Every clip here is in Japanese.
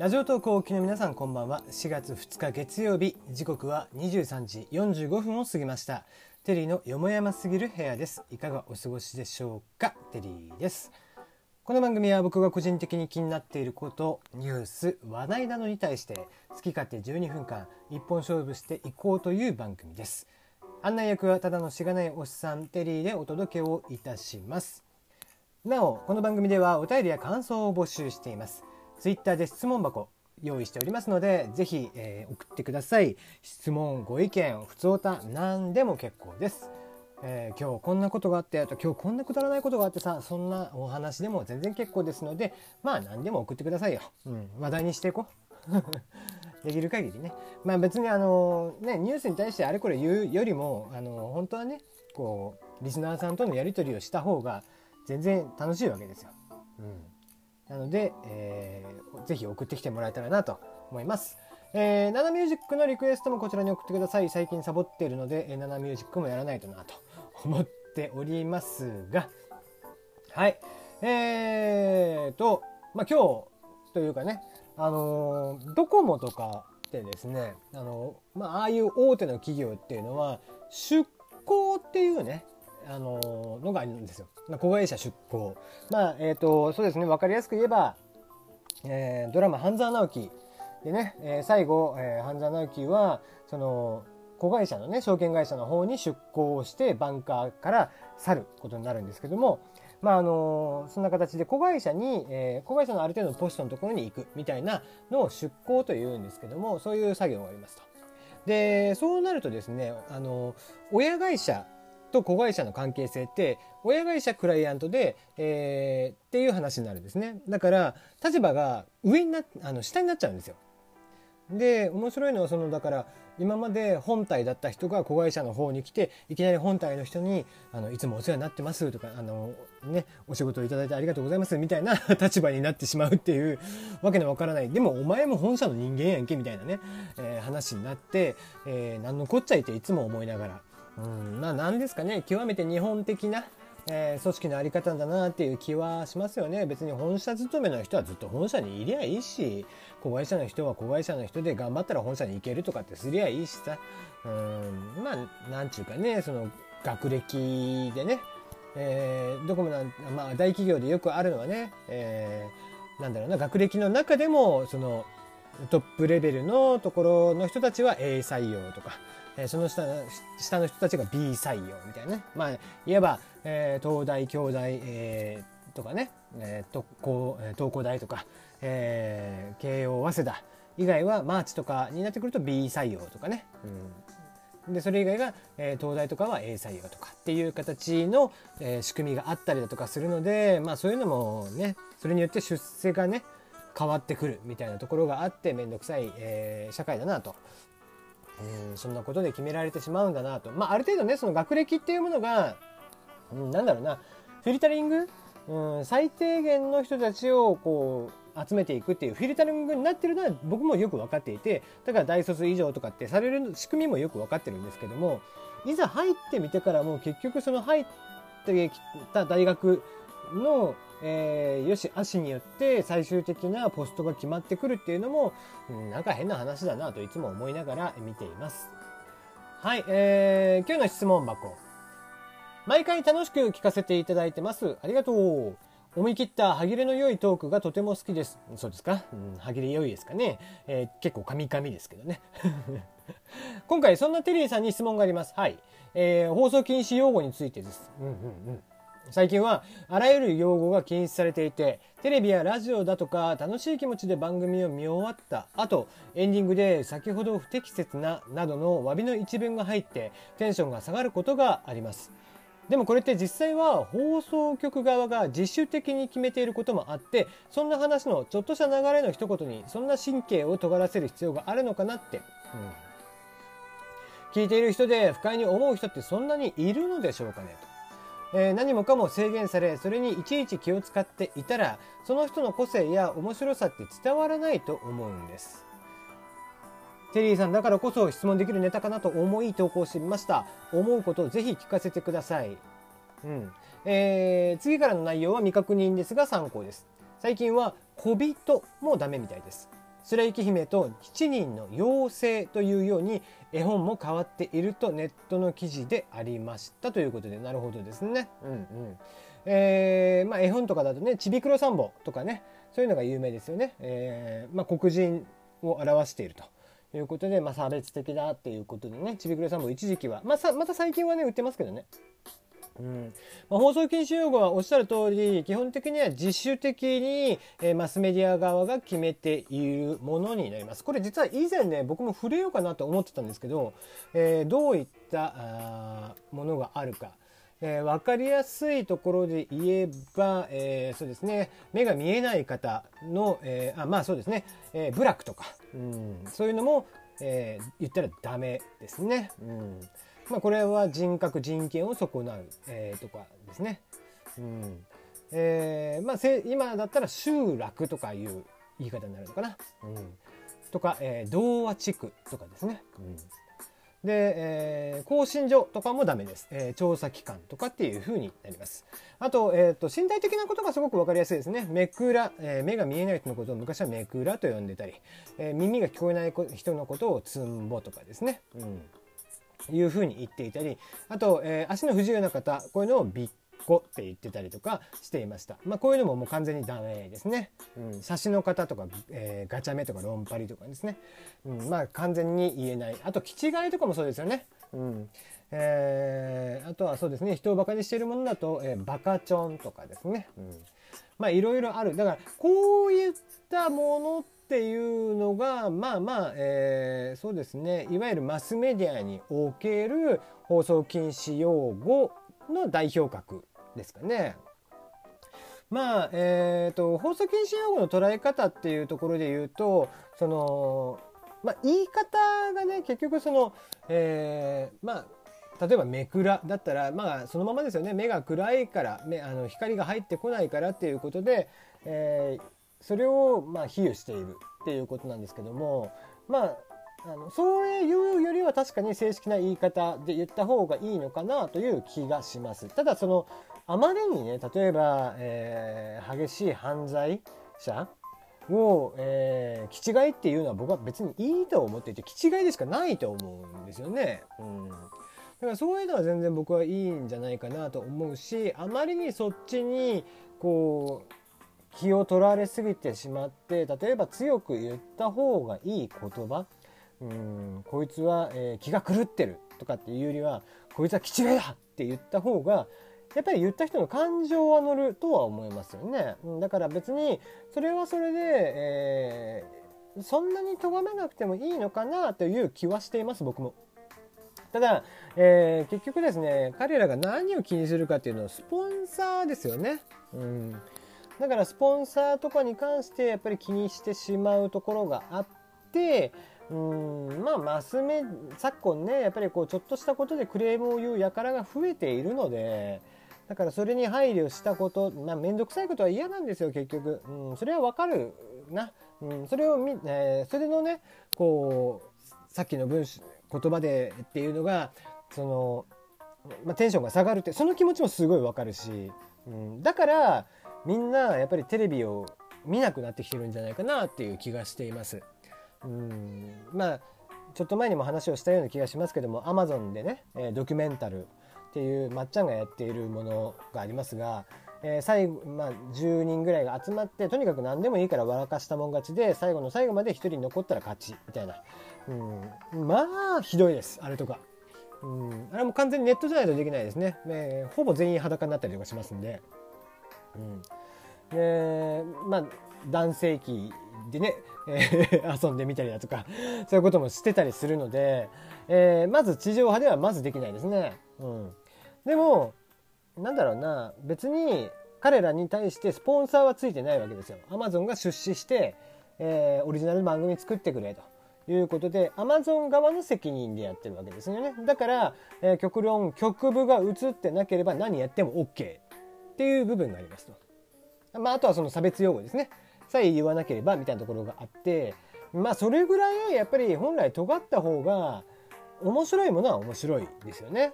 ラジオ投稿をお聞きの皆さんこんばんは。4月2日月曜日時刻は23時45分を過ぎました。テリーのよもやますぎる部屋です。いかがお過ごしでしょうか？テリーです。この番組は僕が個人的に気になっていることニュース話題などに対して好き勝手12分間一本勝負していこうという番組です。案内役はただのしがないおっさんテリーでお届けをいたします。なおこの番組ではお便りや感想を募集しています。ツイッターで質問箱用意しておりますのでぜひ、えー、送ってください。質問ご意見ふつおた何でも結構です。えー、今日こんなことがあってあと今日こんなくだらないことがあってさそんなお話でも全然結構ですのでまあ何でも送ってくださいよ、うん、話題にしていこう。できる限りね。まあ別にあのねニュースに対してあれこれ言うよりもあの本当はねこうリスナーさんとのやり取りをした方が全然楽しいわけですよ。うん、なので、えー、ぜひ送ってきてもらえたらなと思います。えー、ナナミュージックのリクエストもこちらに送ってください。最近サボっているので、えー、ナナミュージックもやらないとなと思っておりますが、はい。えーと、まあ、今日というかね、あのー、ドコモとかってですね、あのー、まあ、ああいう大手の企業っていうのは、出向っていうね、あののがあるんですよ。子会社出向。まあ、えっ、ー、と、そうですね、わかりやすく言えば、えー、ドラマ、半沢直樹でね、えー、最後、えー、半沢直樹は、その、子会社のね、証券会社の方に出向をして、バンカーから去ることになるんですけども、まああのそんな形で子会社に、えー、子会社のある程度のポストのところに行くみたいなのを出向というんですけどもそういう作業がありますと。でそうなるとですねあの親会社と子会社の関係性って親会社クライアントで、えー、っていう話になるんですねだから立場が上になあの下になっちゃうんですよで面白いのはそのだから今まで本体だった人が子会社の方に来ていきなり本体の人に「あのいつもお世話になってます」とかあの、ね「お仕事をいただいてありがとうございます」みたいな 立場になってしまうっていうわけのわからないでもお前も本社の人間やんけみたいなね、えー、話になって、えー、何のこっちゃいっていつも思いながら。うんまあ何ですかね極めて日本的な、えー、組織の在り方だなっていう気はしますよね。別に本社勤めの人はずっと本社にいりゃいいし子会社の人は子会社の人で頑張ったら本社に行けるとかってすりゃいいしさ。うんまあなんちゅうかねその学歴でね、えー、どこもなん、まあ、大企業でよくあるのはね、えー、なんだろうな学歴の中でもそのトップレベルのところの人たちは A 採用とかえその下下の人たちが B 採用みたいなね。まあいわば、えー、東大京大、えー、とかね、えー、特攻東工大とか、えー、慶応早稲田以外はマーチとかになってくると B 採用とかね、うん、でそれ以外が、えー、東大とかは A 採用とかっていう形の、えー、仕組みがあったりだとかするのでまあそういうのもねそれによって出世がね変わってくるみたいなところがあって面倒くさい、えー、社会だなと。うん、そんなことで決められてしまうんだなと。まあ、ある程度ね、その学歴っていうものが、うん、なんだろうな、フィルタリング、うん、最低限の人たちをこう、集めていくっていうフィルタリングになってるのは僕もよく分かっていて、だから大卒以上とかってされる仕組みもよく分かってるんですけども、いざ入ってみてからも結局その入ってきた大学のえー、よし、足によって最終的なポストが決まってくるっていうのも、なんか変な話だなといつも思いながら見ています。はい、えー、今日の質問箱。毎回楽しく聞かせていただいてます。ありがとう。思い切った歯切れの良いトークがとても好きです。そうですか、うん、歯切れ良いですかね、えー、結構カミカミですけどね。今回そんなテリーさんに質問があります。はい。えー、放送禁止用語についてです。うんうんうん。最近はあらゆる用語が禁止されていてテレビやラジオだとか楽しい気持ちで番組を見終わった後エンディングで先ほど不適切ななどの詫びの一文が入ってテンションが下がることがあります。でもこれって実際は放送局側が自主的に決めていることもあってそんな話のちょっとした流れの一言にそんな神経を尖らせる必要があるのかなって、うん、聞いている人で不快に思う人ってそんなにいるのでしょうかねと。えー、何もかも制限されそれにいちいち気を使っていたらその人の個性や面白さって伝わらないと思うんです。テリーさんだからこそ質問できるネタかなと思い投稿してみました。思うことをぜひ聞かせてください。うん。えー、次からの内容は未確認ですが参考です。最近は小人もダメみたいです。白雪姫と7人の妖精というように絵本も変わっているとネットの記事でありましたということでなるほどですね。うんうんえーまあ、絵本とかだとね「ちびくろさんぼ」とかねそういうのが有名ですよね。えーまあ、黒人を表していると。いうことで、まあ、差別的だっていうことでねちびくろさんも一時期は、まあ、さまた最近はね売ってますけどねうんまあ、放送禁止用語はおっしゃる通り基本的には自主的に、えー、マスメディア側が決めているものになります。これ実は以前ね僕も触れようかなと思ってたんですけど、えー、どういったあものがあるか。えー、分かりやすいところで言えば、えー、そうですね目が見えない方の、えー、あまあそうですね、えー、部落とか、うん、そういうのも、えー、言ったらダメですね。うんまあ、これは人格人権を損なう、えー、とかですね。うんえーまあ、せ今だったら集落とかいう言い方になるのかな。うん、とか、えー、童話地区とかですね。うんで、えー、更新所とかもダメです。えー、調査機関とかっていう風になります。あと、えっ、ー、と、身体的なことがすごくわかりやすいですね。目くら、えー、目が見えない人のことを昔は目くらと呼んでたり、えー、耳が聞こえない人のことをつんぼとかですね。うんいうふうに言っていたりあと、えー、足の不自由な方こういうのをびっこって言ってたりとかしていました。まあ、こういうのももう完全にダメですね。うん、差しの方とか、えー、ガチャ目とかロンパリとかですね。うん、まあ完全に言えない。あと、気違いとかもそうですよね。うん。えー、あとはそうですね、人をバカにしているものだと、えー、バカチョンとかですね。うん。まあいろいろある。だから、こういったものっていうのがまあまあ、えー、そうですねいわゆるマスメディアにおける放送禁止用語の代表格ですかね。まあえーと、放送禁止用語の捉え方っていうところで言うとその、まあ、言い方がね結局その、えー、まあ例えば目くらだったらまあそのままですよね目が暗いから目あの光が入ってこないからっていうことで、えー、それをまあ比喩しているっていうことなんですけどもまああのそういうよりは確かに正式な言い方で言った方がいいのかなという気がします。ただそのあまりにね例えば、えー、激しい犯罪者を、えー、気違いっていうのは僕は別にいいと思っていて気違いでしかないと思うんですよね。うんだからそういうのは全然僕はいいんじゃないかなと思うしあまりにそっちにこう気を取られすぎてしまって例えば強く言った方がいい言葉うんこいつは、えー、気が狂ってるとかっていうよりはこいつは気違いだって言った方がやっぱり言った人の感情は乗るとは思いますよね。だから別にそれはそれで、えー、そんなに咎めなくてもいいのかなという気はしています僕も。ただ、えー、結局ですね彼らが何を気にするかっていうのはスポンサーですよね。うん。だからスポンサーとかに関してやっぱり気にしてしまうところがあってうん。まあマスメ昨今ねやっぱりこうちょっとしたことでクレームを言う輩が増えているのでだからそれに配慮したことまあ面倒くさいことは嫌なんですよ結局、うん、それはわかるな、うん、それをみ、えー、それのねこうさっきの文章言葉でっていうのがその、まあ、テンションが下がるってその気持ちもすごいわかるし、うん、だからみんなやっぱりテレビを見なくなってきてるんじゃないかなっていう気がしています。うんまあちょっと前にも話をしたような気がしますけども Amazon でねドキュメンタルっていうまっちゃんがやっているものがありますが、えー、最後、まあ、10人ぐらいが集まってとにかく何でもいいから笑かしたもん勝ちで最後の最後まで1人残ったら勝ちみたいな、うん、まあひどいですあれとか。うん、あれも完全にネットじゃないとできないですね、えー、ほぼ全員裸になったりとかしますんで。うん、でまあ男性器でね、えー、遊んでみたりだとかそういうこともしてたりするので、えー、まず地上波ではまずできないですね。うん、でもなんだろうな別に彼らに対してスポンサーはついてないわけですよ。アマゾンが出資して、えー、オリジナル番組作ってくれと。いうことで、アマゾン側の責任でやってるわけですよね。だから、えー、極論、局部が映ってなければ何やっても OK っていう部分がありますと。まあ、あとはその差別用語ですね。さえ言わなければみたいなところがあって、まあそれぐらいやっぱり本来尖った方が面白いものは面白いですよね。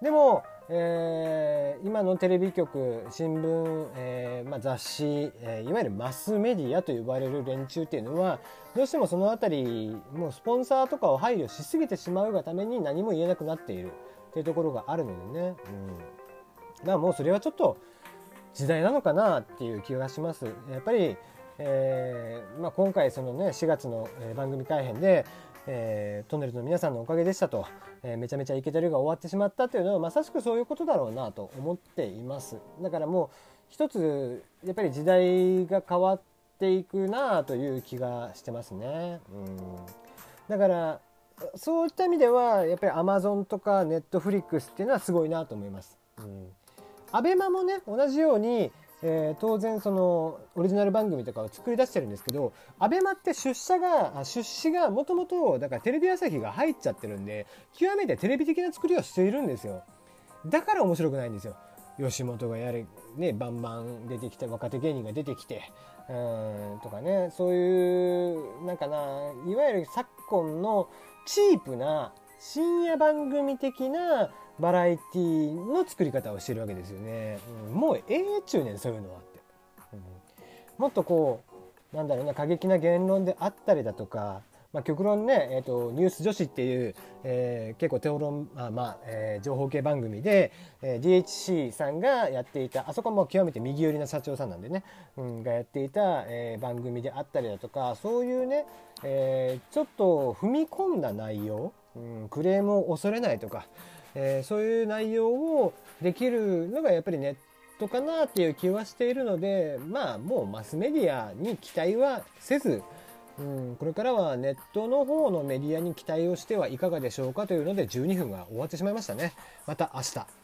うん、でもえー、今のテレビ局新聞、えーまあ、雑誌、えー、いわゆるマスメディアと呼ばれる連中っていうのはどうしてもその辺りもうスポンサーとかを配慮しすぎてしまうがために何も言えなくなっている。っていうところがあるのでね、うん、だからもうそれはちょっと時代なのかなっていう気がします。やっぱりえーまあ、今回そのね4月の番組改編で、えー、トンネルズの皆さんのおかげでしたと、えー、めちゃめちゃイケてるが終わってしまったというのはまさしくそういうことだろうなと思っています。だからもう一つやっぱり時代が変わっていくなという気がしてますね、うん、だからそういった意味ではやっぱりアマゾンとかネットフリックスっていうのはすごいなと思います、うん、アベマもね同じようにえー、当然そのオリジナル番組とかを作り出してるんですけど ABEMA って出社が出資がもともとだからテレビ朝日が入っちゃってるんで極めてテレビ的な作りをしているんですよ。だから面白くないんですよ。吉本がやれねバンバン出てきて若手芸人が出てきてうんとかね。そういうなんかないわゆる昨今のチープな深夜番組的なバラエティの作り方をしてるわけですよね、うん、もうええちゅうねんそういうのはって、うん、もっとこうなんだろうな過激な言論であったりだとか、まあ、極論ね、えーと、ニュース女子っていう、えー、結構討論あ、まあえー、情報系番組で、えー、DHC さんがやっていたあそこも極めて右寄りな社長さんなんでね、うん、がやっていた、えー、番組であったりだとかそういうね、えー、ちょっと踏み込んだ内容、うん、クレームを恐れないとかえー、そういう内容をできるのがやっぱりネットかなっていう気はしているのでまあもうマスメディアに期待はせず、うん、これからはネットの方のメディアに期待をしてはいかがでしょうかというので12分が終わってしまいましたね。また明日